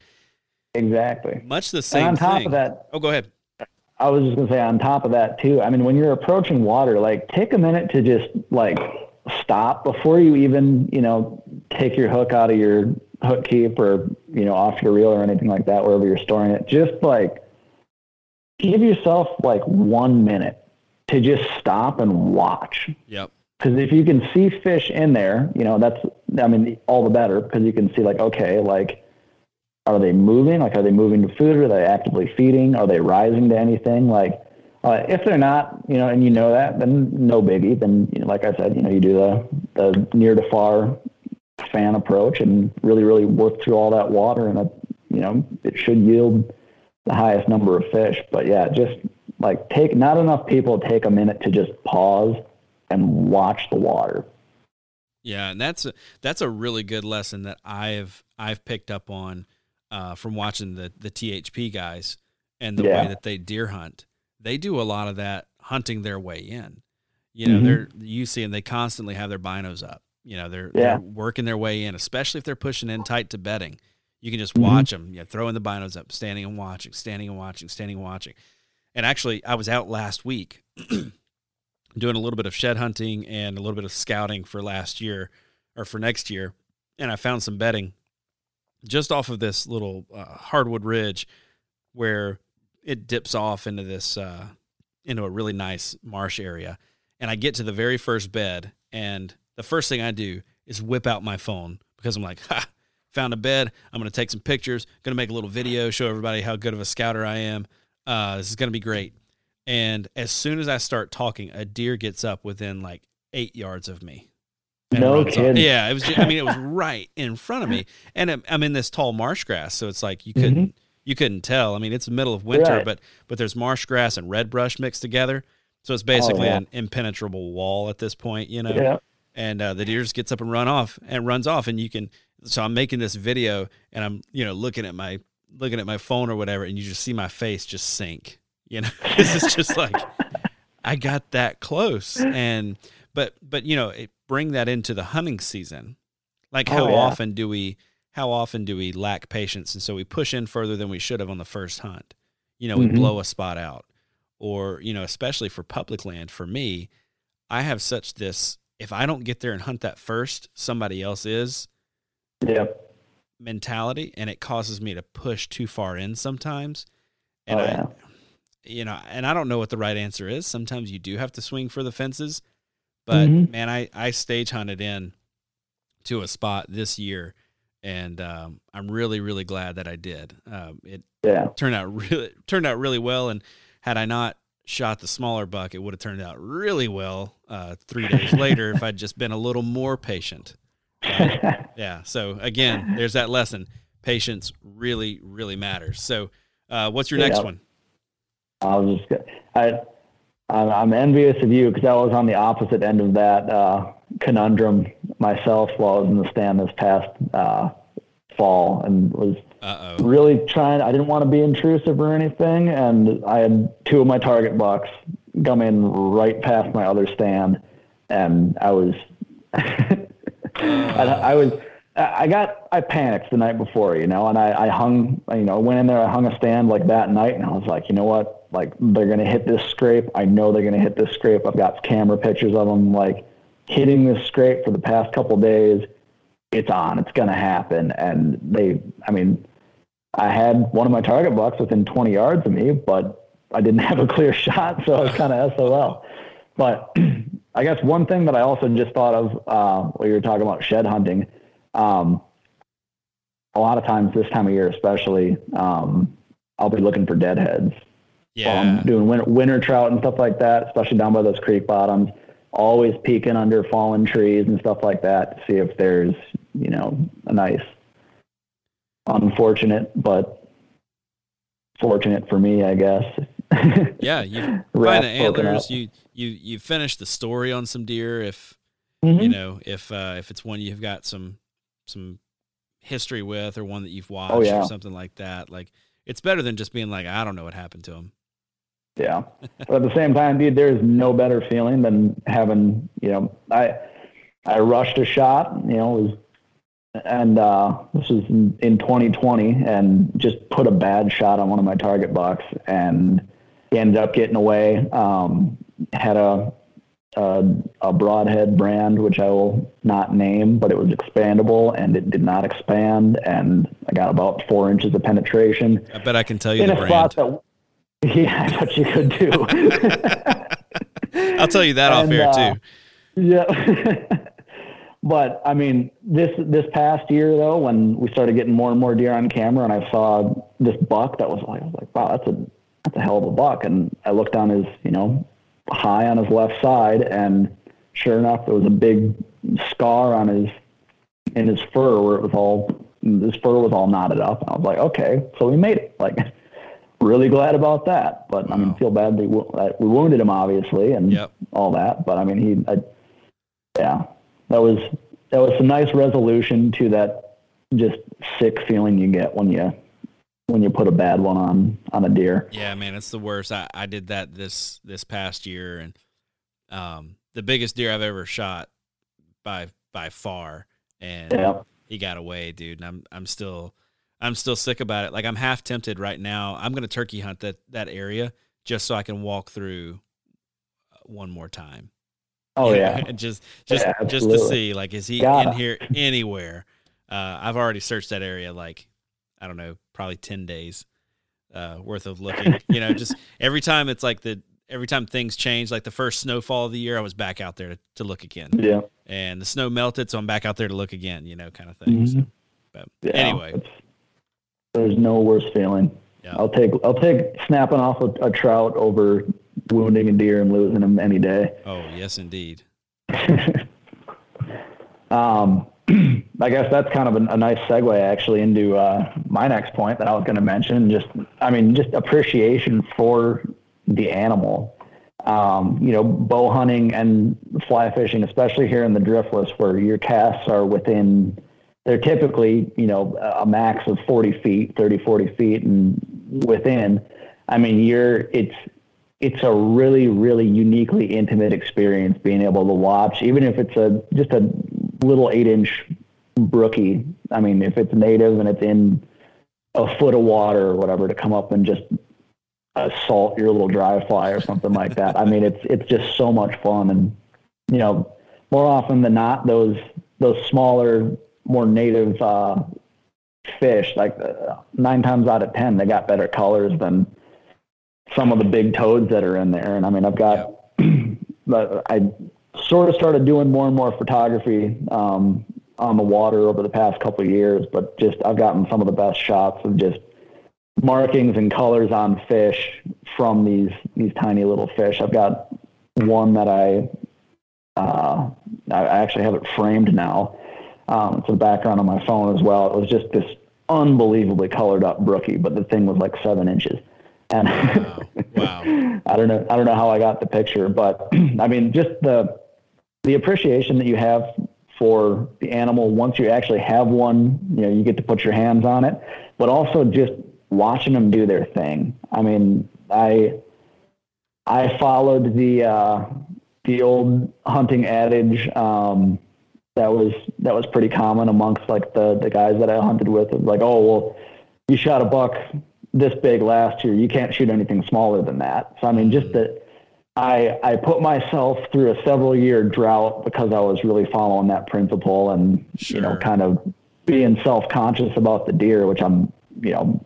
Exactly. Much the And same on top thing. of that, oh, go ahead. I was just gonna say on top of that too. I mean, when you're approaching water, like take a minute to just like stop before you even, you know, take your hook out of your hook keep or you know off your reel or anything like that, wherever you're storing it. Just like give yourself like one minute to just stop and watch. Yep. Because if you can see fish in there, you know that's I mean all the better because you can see like okay like are they moving? Like are they moving to food? Are they actively feeding? Are they rising to anything? Like uh, if they're not you know and you know that then no biggie. Then you know, like I said you know you do the the near to far fan approach and really really work through all that water and it, you know it should yield the highest number of fish. But yeah just like take not enough people take a minute to just pause and watch the water. Yeah, and that's a, that's a really good lesson that I've I've picked up on uh, from watching the the THP guys and the Yeah. way that they deer hunt. they do a lot of that hunting their way in. You know, Mhm. they're you see, and they constantly have their binos up. You know, they're, Yeah. they're working their way in, especially if they're pushing in tight to bedding. You can just Mhm. watch them, yeah, throwing the binos up, standing and watching, standing and watching, standing and watching. And actually, I was out last week doing a little bit of shed hunting and a little bit of scouting for last year or for next year, and I found some bedding just off of this little uh, hardwood ridge where it dips off into this uh, into a really nice marsh area. And I get to the very first bed, and the first thing I do is whip out my phone because I'm like, ha, found a bed. I'm going to take some pictures, going to make a little video, show everybody how good of a scouter I am. Uh, this is going to be great. And as soon as I start talking, a deer gets up within like eight yards of me. No kidding. Yeah, it was. Just, I mean, it was right in front of me, and I'm- I'm in this tall marsh grass, so it's like you couldn't you couldn't tell. I mean, it's the middle of winter, Mm-hmm. Right. but but there's marsh grass and red brush mixed together, so it's basically yeah. an impenetrable wall at this point, you know. Yeah. And uh, the deer just gets up and run off and runs off, and you can. So I'm making this video, and I'm you know looking at my looking at my phone or whatever, and you just see my face just sink. You know, this is just like I got that close, and but but you know, it, bring that into the hunting season. Like Oh, how yeah. often do we how often do we lack patience, and so we push in further than we should have on the first hunt? You know, we Mhm. blow a spot out, or you know, especially for public land. For me, I have such this. If I don't get there and hunt that first, somebody else is Yep. Mentality, and it causes me to push too far in sometimes. And Oh, I, you know, and I don't know what the right answer is. Sometimes you do have to swing for the fences, but Mhm. man, I I stage hunted in to a spot this year, and um, I'm really really glad that I did. Um, it Yeah. turned out really turned out really well, and had I not shot the smaller buck, it would have turned out really well uh, three days later if I'd just been a little more patient. Yeah. So again, there's that lesson. Patience really really matters. So, uh, what's your next one? I was just, I, I'm, envious of you because I was on the opposite end of that uh, conundrum myself while I was in the stand this past uh, fall and was Uh oh. really trying. I didn't want to be intrusive or anything, and I had two of my target bucks come in right past my other stand, and I was, I, I was, I got, I panicked the night before, you know, and I, I hung, you know, went in there, I hung a stand like that night, and I was like, you know what, like they're gonna hit this scrape. I know they're gonna hit this scrape. I've got camera pictures of them like hitting this scrape for the past couple days. It's on. It's gonna happen, and they, I mean. I had one of my target bucks within 20 yards of me, but I didn't have a clear shot, so I was kind of SOL. But I guess one thing that I also just thought of uh, while you were talking about shed hunting, um, a lot of times this time of year, especially, um, I'll be looking for deadheads. Yeah. Um, doing winter, winter trout and stuff like that, especially down by those creek bottoms. Always peeking under fallen trees and stuff like that to see if there's, you know, a nice, unfortunate but fortunate for me, I guess. yeah. You find the antlers. You you you finish the story on some deer if Mhm. you know if uh, if it's one you've got some some history with or one that you've watched Oh, yeah. or something like that. Like it's better than just being like I don't know what happened to him. Yeah. But at the same time, dude, there's no better feeling than having, you know, I I rushed a shot, you know, was and uh this was in, in 2020 and just put a bad shot on one of my target bucks and he ended up getting away. Um had a a, a broadhead brand which I will not name, but it was expandable and it did not expand and I got about four inches of penetration I bet I can tell you in the a brand. spot that yeah, I thought you could do. I'll tell you that off And, air uh, too. yeah. but I mean, this this past year though, when we started getting more and more deer on camera, and I saw this buck that was like, I was like, wow, that's a that's a hell of a buck. And I looked on his, you know, high on his left side, and sure enough, there was a big scar on his in his fur where it was all his fur was all knotted up. And I was like, okay, so we made it. Like, really glad about that. But I mean, feel bad we, that we wounded him obviously, and Yep. all that. But I mean, he, I, yeah, that was that was a nice resolution to that just sick feeling you get when you when you put a bad one on on a deer. Yeah, man, it's the worst. I, I did that this this past year, and um, the biggest deer I've ever shot by by far, and Yeah. he got away, dude. And I'm I'm still I'm still sick about it. Like I'm half tempted right now. I'm gonna turkey hunt that that area just so I can walk through one more time. Oh know, yeah. just just Yeah, just to see like is he Gotta. in here anywhere? Uh, I've already searched that area like I don't know, probably ten days uh, worth of looking. you know, just every time it's like the every time things change, like the first snowfall of the year, I was back out there to, to look again, Yeah. and the snow melted, so I'm back out there to look again. You know, kind of thing. So, Mhm. but Yeah, anyway, there's no worse feeling. Yeah. I'll take I'll take snapping off a, a trout over wounding a deer and losing them any day. oh yes, indeed. Um, I guess that's kind of a, a nice segue actually into uh, my next point that I was going to mention. Just, I mean, just appreciation for the animal. Um, you know, bow hunting and fly fishing, especially here in the driftless, where your casts are within, they're typically, you know, a max of 40 feet, 30, 40 feet, and within. I mean, you're, it's, it's a really, really uniquely intimate experience being able to watch, even if it's a just a little eight inch brookie. I mean, if it's native and it's in a foot of water or whatever, to come up and just assault your little dry fly or something like that. I mean, it's it's just so much fun, and you know, more often than not, those those smaller, more native uh, fish, like uh, nine times out of ten, they got better colors than some of the big toads that are in there. And I mean, I've got, but I sort of started doing more and more photography um, on the water over the past couple of years, but just I've gotten some of the best shots of just markings and colors on fish from these these tiny little fish. I've got one that I uh, I actually have it framed now. Um, it's in the background on my phone as well. It was just this unbelievably colored up brookie, but the thing was like seven inches. And Wow. I don't know. I don't know how I got the picture, but I mean, just the the appreciation that you have for the animal once you actually have one. You know, you get to put your hands on it, but also just watching them do their thing. I mean, I I followed the uh, the old hunting adage um, that was that was pretty common amongst like the the guys that I hunted with. Like, oh well, you shot a buck this big last year. You can't shoot anything smaller than that. So I mean, just that I I put myself through a several year drought because I was really following that principle and you know kind of being self conscious about the deer, which I'm you know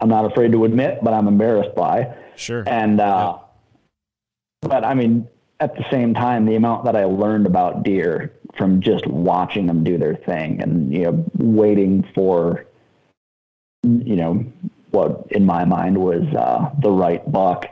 I'm not afraid to admit, but I'm embarrassed by. Sure. And uh, but I mean, at the same time, the amount that I learned about deer from just watching them do their thing and you know waiting for you know what in my mind was uh, the right buck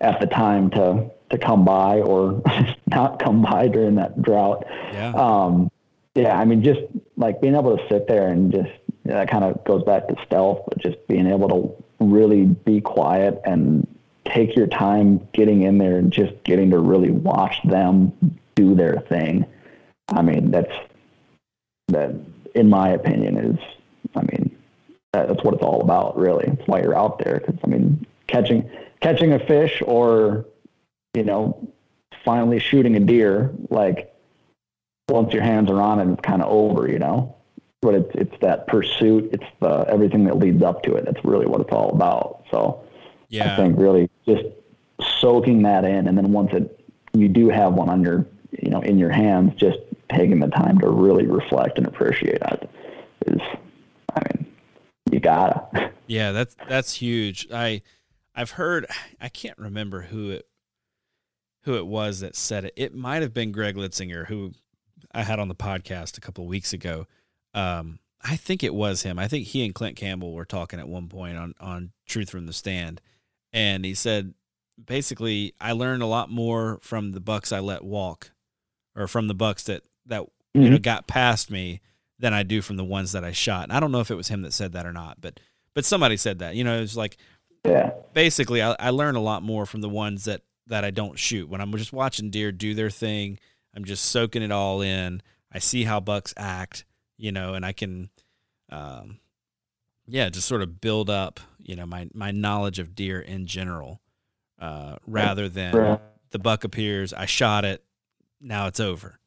at the time to to come by or not come by during that drought. Yeah. Um, yeah, I mean, just like being able to sit there and just that kind of goes back to stealth, but just being able to really be quiet and take your time getting in there and just getting to really watch them do their thing. I mean, that's that, in my opinion, is I mean, that's what it's all about, really. It's why you're out there. Because I mean, catching catching a fish or you know, finally shooting a deer, like once your hands are on it, it's kind of over, you know. But it's it's that pursuit, it's the everything that leads up to it. That's really what it's all about. So yeah. I think really just soaking that in, and then once it you do have one on your you know in your hands, just taking the time to really reflect and appreciate it is, I mean, you gotta. Yeah, that's that's huge. I I've heard I can't remember who it who it was that said it. It might have been Greg Litzinger who I had on the podcast a couple of weeks ago. Um, I think it was him. I think he and Clint Campbell were talking at one point on on Truth from the Stand, and he said basically I learned a lot more from the bucks I let walk, or from the bucks that that you know got past me than I do from the ones that I shot. And I don't know if it was him that said that or not, but but somebody said that. You know, it's like Yeah. basically I, I learn a lot more from the ones that that I don't shoot. When I'm just watching deer do their thing, I'm just soaking it all in. I see how bucks act, you know, and I can um yeah, just sort of build up, you know, my my knowledge of deer in general, uh, rather than the buck appears, I shot it, now it's over.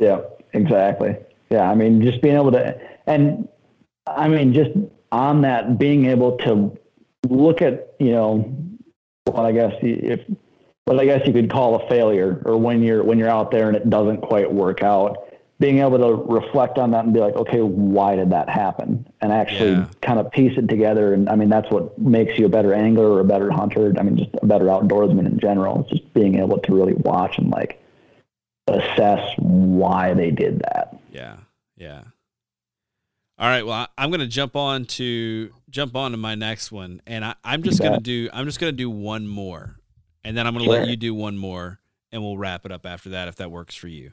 Yeah, exactly. Yeah, I mean, just being able to, and I mean, just on that, being able to look at, you know, what I guess you- if, what I guess you could call a failure, or when you're when you're out there and it doesn't quite work out, being able to reflect on that and be like, okay, why did that happen, and actually Yeah. kind of piece it together. And I mean, that's what makes you a better angler or a better hunter. I mean, just a better outdoorsman in general. It's just being able to really watch and like assess why they did that. Yeah, yeah. All right. Well, I'm going to jump on to jump on to my next one, and I, I'm just going to do I'm just to do one more, and then I'm going to let you do one more, and we'll wrap it up after that if that works for you.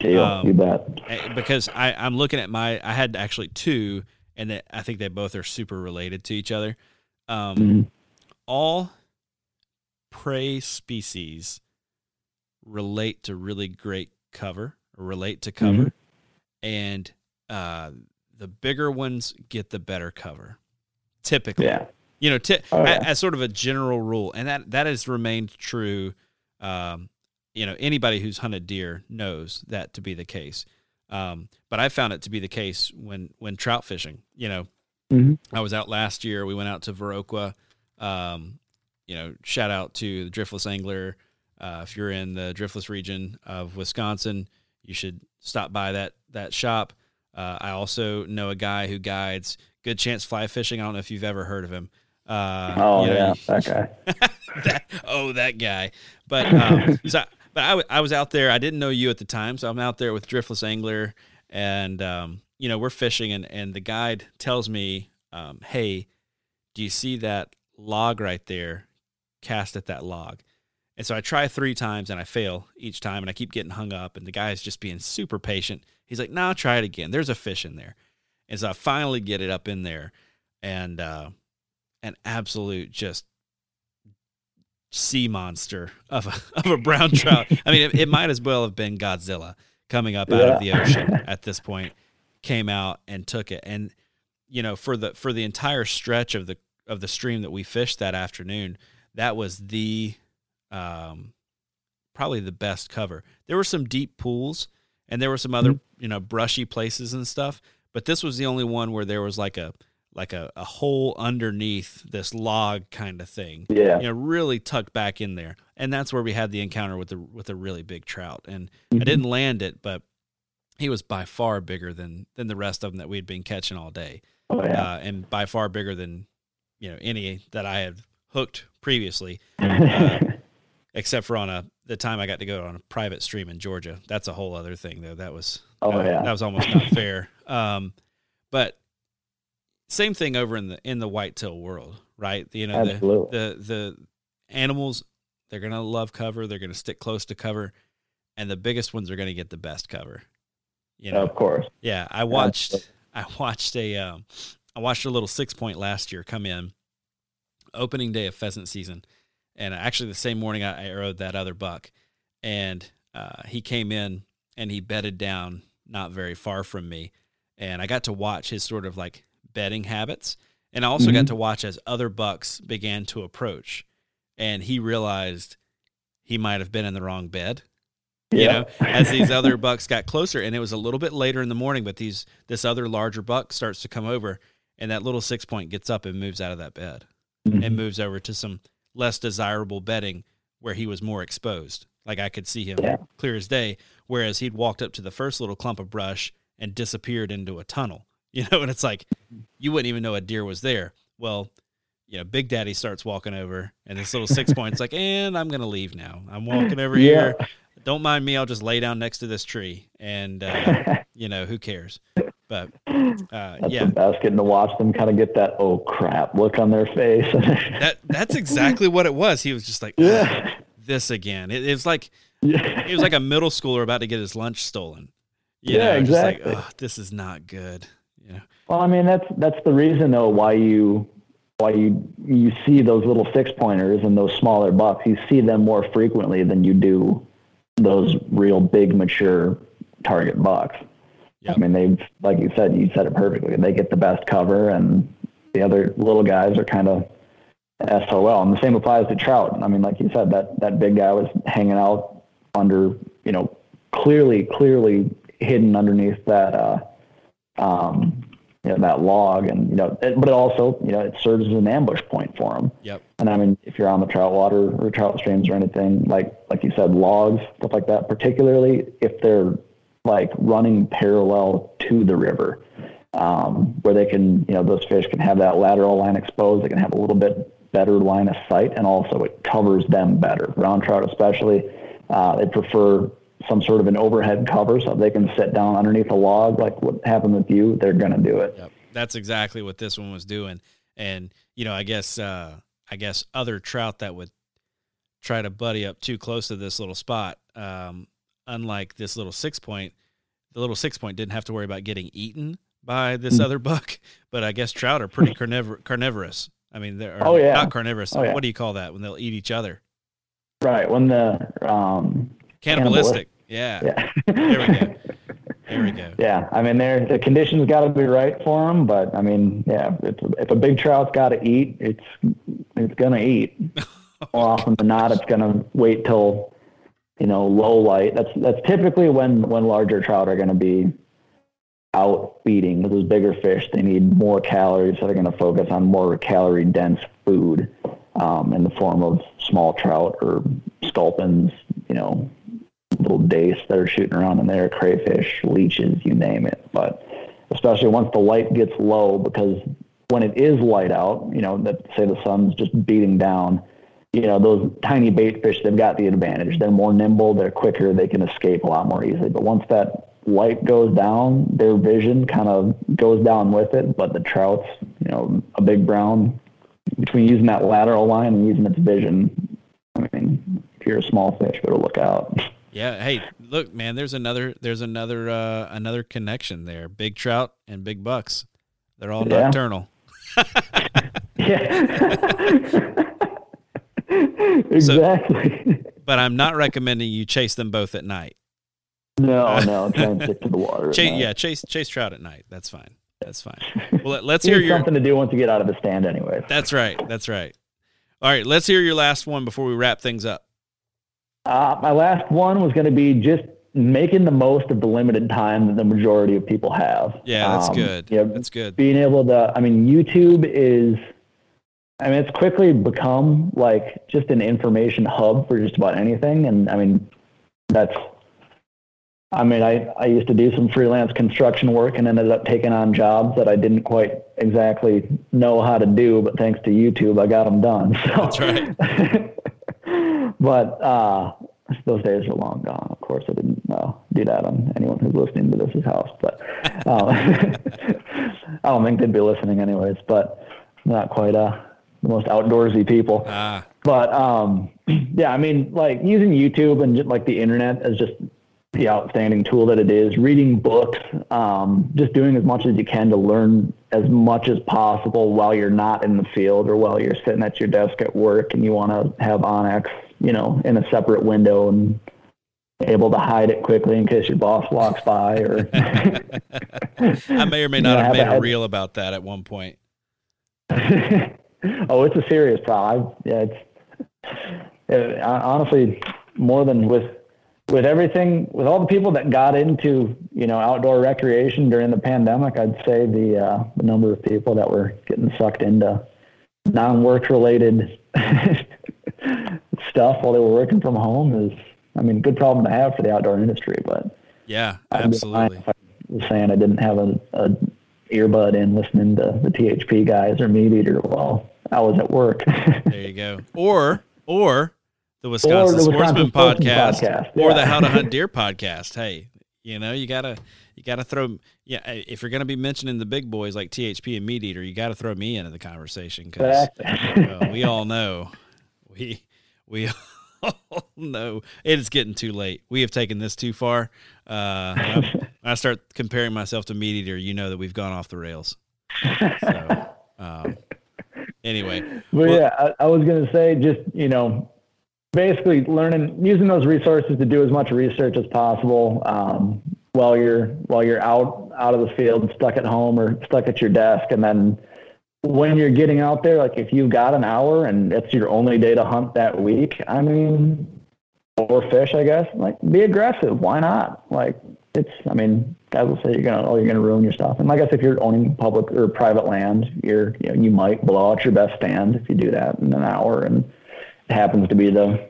Deal, Um, you bet. Eh, Because I I'm looking at my I had actually two, and that I think they both are super related to each other. Um, Mhm. all prey species relate to really great cover relate to cover Mhm. and uh, the bigger ones get the better cover typically Yeah. you know ti- Oh, yeah. as sort of a general rule and that that has remained true um, you know anybody who's hunted deer knows that to be the case um, but i found it to be the case when when trout fishing you know Mhm. I was out last year. We went out to Viroqua. Um, you know, shout out to the Driftless Angler. Uh, if you're in the Driftless region of Wisconsin, you should stop by that that shop. Uh, I also know a guy who guides Good Chance Fly Fishing. I don't know if you've ever heard of him. Uh, Oh you know, yeah, that guy. that, oh, that guy. But um, so, but I, w- I was out there. I didn't know you at the time, so I'm out there with Driftless Angler, and um, you know we're fishing, and and the guide tells me, um, "Hey, do you see that log right there? Cast at that log." And so I try three times and I fail each time, and I keep getting hung up. And the guy's just being super patient. He's like, "No, try it again. There's a fish in there." And so I finally get it up in there, and uh, an absolute just sea monster of a, of a brown trout. I mean, it, it might as well have been Godzilla coming up out of the ocean at this point. Came out and took it, and you know, for the for the entire stretch of the of the stream that we fished that afternoon, that was the um, probably the best cover. There were some deep pools, and there were some other you know brushy places and stuff, but this was the only one where there was like a like a, a hole underneath this log kind of thing Yeah. you know, really tucked back in there. And that's where we had the encounter with the with a really big trout. And Mm-hmm. I didn't land it, but he was by far bigger than than the rest of them that we'd been catching all day, Oh yeah. uh, and by far bigger than you know any that I had hooked previously, uh, except for on a the time I got to go on a private stream in Georgia. That's a whole other thing though. That was Oh, uh, yeah. that was almost not fair. Um, but same thing over in the in the whitetail world, right? You know, the, the the animals they're gonna love cover. They're gonna stick close to cover, and the biggest ones are gonna get the best cover. You know, of course. yeah, I watched Absolutely. I watched a um, I watched a little six point last year come in, opening day of pheasant season, and actually the same morning I I arrowed that other buck, and uh, he came in and he bedded down not very far from me, and I got to watch his sort of like bedding habits, and I also got Mhm. to watch as other bucks began to approach, and he realized he might have been in the wrong bed you know, as these other bucks got closer, and it was a little bit later in the morning, but these this other larger buck starts to come over, and that little six point gets up and moves out of that bed Mhm. and moves over to some less desirable bedding where he was more exposed. Like I could see him Yeah. clear as day, whereas he'd walked up to the first little clump of brush and disappeared into a tunnel. You know, and it's like you wouldn't even know a deer was there. Well, you know, Big Daddy starts walking over, and this little six point's like, and I'm gonna leave now. I'm walking over Yeah. here. Don't mind me. I'll just lay down next to this tree, and uh, you know, who cares? But uh, That's yeah, the best, getting to watch them kind of get that oh crap look on their face. that that's exactly what it was. He was just like, yeah. "Ugh, this again. It, it was like Yeah. he was like a middle schooler about to get his lunch stolen. You Yeah, know, just exactly. like, oh, this is not good. You know, Well, I mean that's that's the reason though why you why you you see those little six pointers and those smaller bucks. You see them more frequently than you do those real big mature target bucks. Yep. I mean they've like you said you said it perfectly. They get the best cover and the other little guys are kind of SOL. And the same applies to trout. I mean, like you said, that, that big guy was hanging out under, you know, clearly, clearly hidden underneath that, uh, um, you know, that log and, you know, it, but it also, you know, it serves as an ambush point for them. Yep. And I mean, if you're on the trout water or trout streams or anything, like, like you said, logs, stuff like that, particularly if they're like running parallel to the river, um, where they can, you know, those fish can have that lateral line exposed. They can have a little bit better line of sight, and also it covers them better. Brown trout, especially, uh, they prefer some sort of an overhead cover so they can sit down underneath a log, like what happened with you. They're going to do it. Yep. That's exactly what this one was doing. And you know, I guess, uh, I guess other trout that would try to buddy up too close to this little spot, um, unlike this little six point, the little six point didn't have to worry about getting eaten by this Mm. other buck, but I guess trout are pretty carnivor- carnivorous. I mean, they're Oh, yeah. not carnivorous. Oh, yeah. What do you call that when they'll eat each other? Right. When the, um, Cannibalistic. Yeah. yeah. There we go. There we go. Yeah, I mean, there the conditions got to be right for them, but I mean, yeah, if, if a big trout's got to eat, it's it's gonna eat. More often than not, it's gonna wait till you know low light. That's that's typically when when larger trout are gonna be out feeding. Those bigger fish, they need more calories, so they're gonna focus on more calorie dense food um, in the form of small trout or sculpins. You know, little dace that are shooting around in there, crayfish, leeches, you name it. But especially once the light gets low, because when it is light out, you know, that say the sun's just beating down, you know, those tiny bait fish, they've got the advantage. They're more nimble, they're quicker, they can escape a lot more easily. But once that light goes down, their vision kind of goes down with it. But the trouts, you know, a big brown, between using that lateral line and using its vision, I mean, if you're a small fish, better look out. Yeah. Hey, look, man. There's another. There's another. Uh, another connection there. Big trout and big bucks. They're all Yeah. nocturnal. Yeah. exactly. But I'm not recommending you chase them both at night. no, no, try and stick to the water. Chase, yeah, chase chase trout at night. That's fine. That's fine. Well, let, let's hear your. something to do once you get out of the stand, anyway. That's right. That's right. All right. Let's hear your last one before we wrap things up. Uh, my last one was going to be just making the most of the limited time that the majority of people have. Yeah, that's Um, good. you know, That's good. being able to, I mean, YouTube is, I mean, it's quickly become like just an information hub for just about anything. And I mean, that's, I mean, I, I used to do some freelance construction work and ended up taking on jobs that I didn't quite exactly know how to do, but thanks to YouTube, I got them done. So, That's right. but uh, those days are long gone. Of course, I didn't uh, do that on anyone who's listening to this house, but uh, I don't think they'd be listening anyways. But not quite uh, the most outdoorsy people. Ah, But um, yeah, I mean, like using YouTube and just, like the internet as just the outstanding tool that it is. Reading books, um, just doing as much as you can to learn as much as possible while you're not in the field or while you're sitting at your desk at work and you want to have onX, you know, in a separate window and able to hide it quickly in case your boss walks by or I may or may You not know, have have made a a reel about that at one point. oh, it's a serious problem. I, yeah, it's it, honestly more than with with everything with all the people that got into you know outdoor recreation during the pandemic. I'd say the uh, the number of people that were getting sucked into non-work related stuff while they were working from home is, I mean, good problem to have for the outdoor industry. But Yeah, I'd be lying absolutely. I was saying I didn't have a, a earbud in listening to the THP guys or Meat Eater while I was at work. There you go. Or or the Wisconsin, the Sportsman, Wisconsin Sportsman podcast, podcast, or the. How to Hunt Deer podcast. Hey, you know you gotta you gotta throw yeah. If you're gonna be mentioning the big boys like THP and Meat Eater, you gotta throw me into the conversation because Exactly. we all know we we all know it is getting too late. We have taken this too far. Uh, I start comparing myself to Meat Eater, you know that we've gone off the rails. So, um, anyway, But Well- yeah, I, I was going to say just, you know, basically learning, using those resources to do as much research as possible um, while you're while you're out out of the field, stuck at home or stuck at your desk, and then when you're getting out there, like if you've got an hour and it's your only day to hunt that week, I mean, or fish, I guess, like be aggressive. Why not? Like it's, I mean, guys will say you're gonna, oh, you're gonna ruin your stuff. And like I said, if you're owning public or private land, you're, you know, you might blow out your best stand if you do that in an hour, and it happens to be the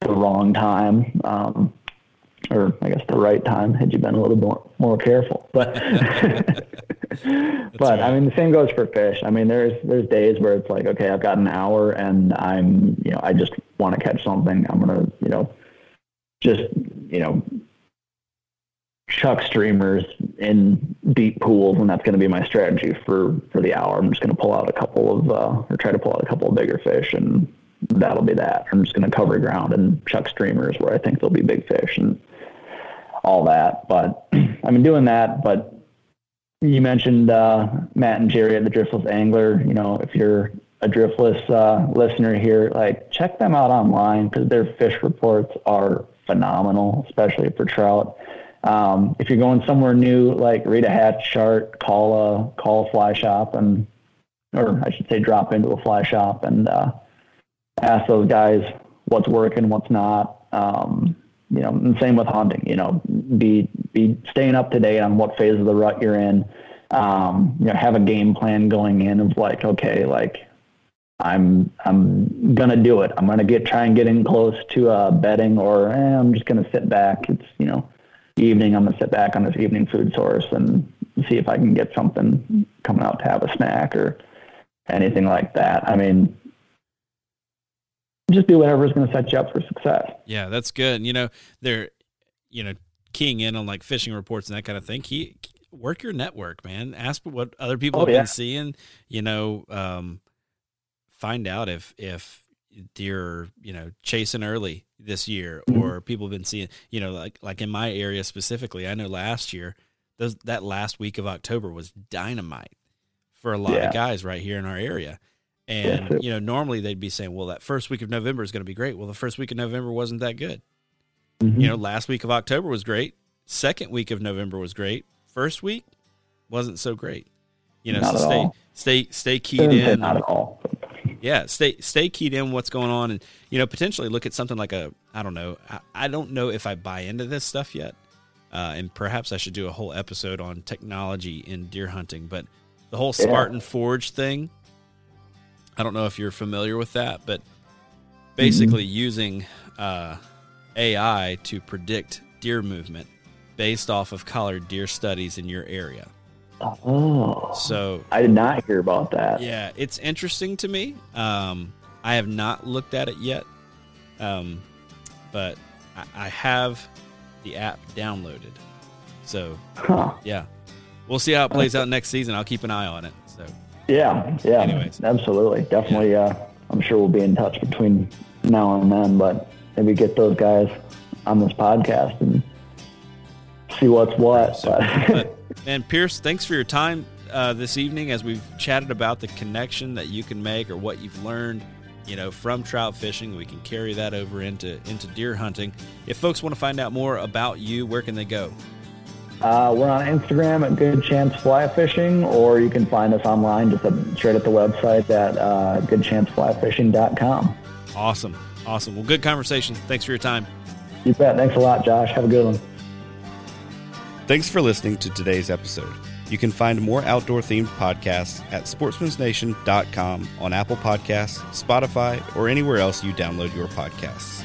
the wrong time. Um, or I guess the right time had you been a little more more careful. But but I mean the same goes for fish. I mean there's there's days where it's like okay I've got an hour and I'm you know I just want to catch something. I'm gonna you know just you know chuck streamers in deep pools and that's going to be my strategy for for the hour. I'm just going to pull out a couple of uh, or try to pull out a couple of bigger fish and that'll be that. I'm just going to cover ground and chuck streamers where I think there'll be big fish and all that. But I've been doing that. But you mentioned uh, Matt and Jerry at the Driftless Angler. You know, if you're a Driftless uh, listener here, like check them out online because their fish reports are phenomenal, especially for trout. Um, if you're going somewhere new, like read a hatch chart, call a call a fly shop, and or I should say, drop into a fly shop and uh, ask those guys what's working, what's not. Um, you know, and same with hunting. You know, be be staying up to date on what phase of the rut you're in. Um, you know, have a game plan going in of like, okay, like I'm I'm gonna do it. I'm gonna get try and get in close to uh, bedding, or eh, I'm just gonna sit back. It's you know, evening. I'm gonna sit back on this evening food source and see if I can get something coming out to have a snack or anything like that. I mean, just do whatever is going to set you up for success. Yeah, that's good. And, You know, they're, you know, keying in on like fishing reports and that kind of thing. He work your network, man. Ask what other people oh, have yeah. been seeing. You know, um, find out if if deer, you know, chasing early this year, mm-hmm. or people have been seeing. You know, like like in my area specifically, I know last year, those that last week of October was dynamite for a lot yeah. of guys right here in our area. And yeah. you know, normally they'd be saying, "Well, that first week of November is going to be great." Well, the first week of November wasn't that good. Mm-hmm. You know, last week of October was great. Second week of November was great. First week wasn't so great. You know, so stay all. stay stay keyed in. Not at all. Yeah, stay stay keyed in what's going on, and you know, potentially look at something like a I don't know. I, I don't know if I buy into this stuff yet, uh, and perhaps I should do a whole episode on technology in deer hunting. But the whole Spartan yeah. Forge thing I don't know if you're familiar with that, but basically mm-hmm. using uh, AI to predict deer movement based off of collared deer studies in your area. Oh, so I did not hear about that. Yeah, it's interesting to me. Um, I have not looked at it yet, um, but I, I, have the app downloaded. So, huh. yeah, we'll see how it plays out next season. I'll keep an eye on it. So. Yeah, yeah, Anyways. absolutely, definitely. Yeah. Uh, I'm sure we'll be in touch between now and then, but maybe get those guys on this podcast and see what's what. So, but, and Pierce, thanks for your time uh, this evening as we've chatted about the connection that you can make or what you've learned, you know, from trout fishing. We can carry that over into into deer hunting. If folks want to find out more about you, where can they go? Uh, we're on Instagram at Good Chance Fly Fishing, or you can find us online just at, straight at the website at uh, goodchanceflyfishing.com. Awesome. Awesome. Well, good conversation. Thanks for your time. You bet. Thanks a lot, Josh. Have a good one. Thanks for listening to today's episode. You can find more outdoor themed podcasts at sportsmensnation.com on Apple Podcasts, Spotify, or anywhere else you download your podcasts.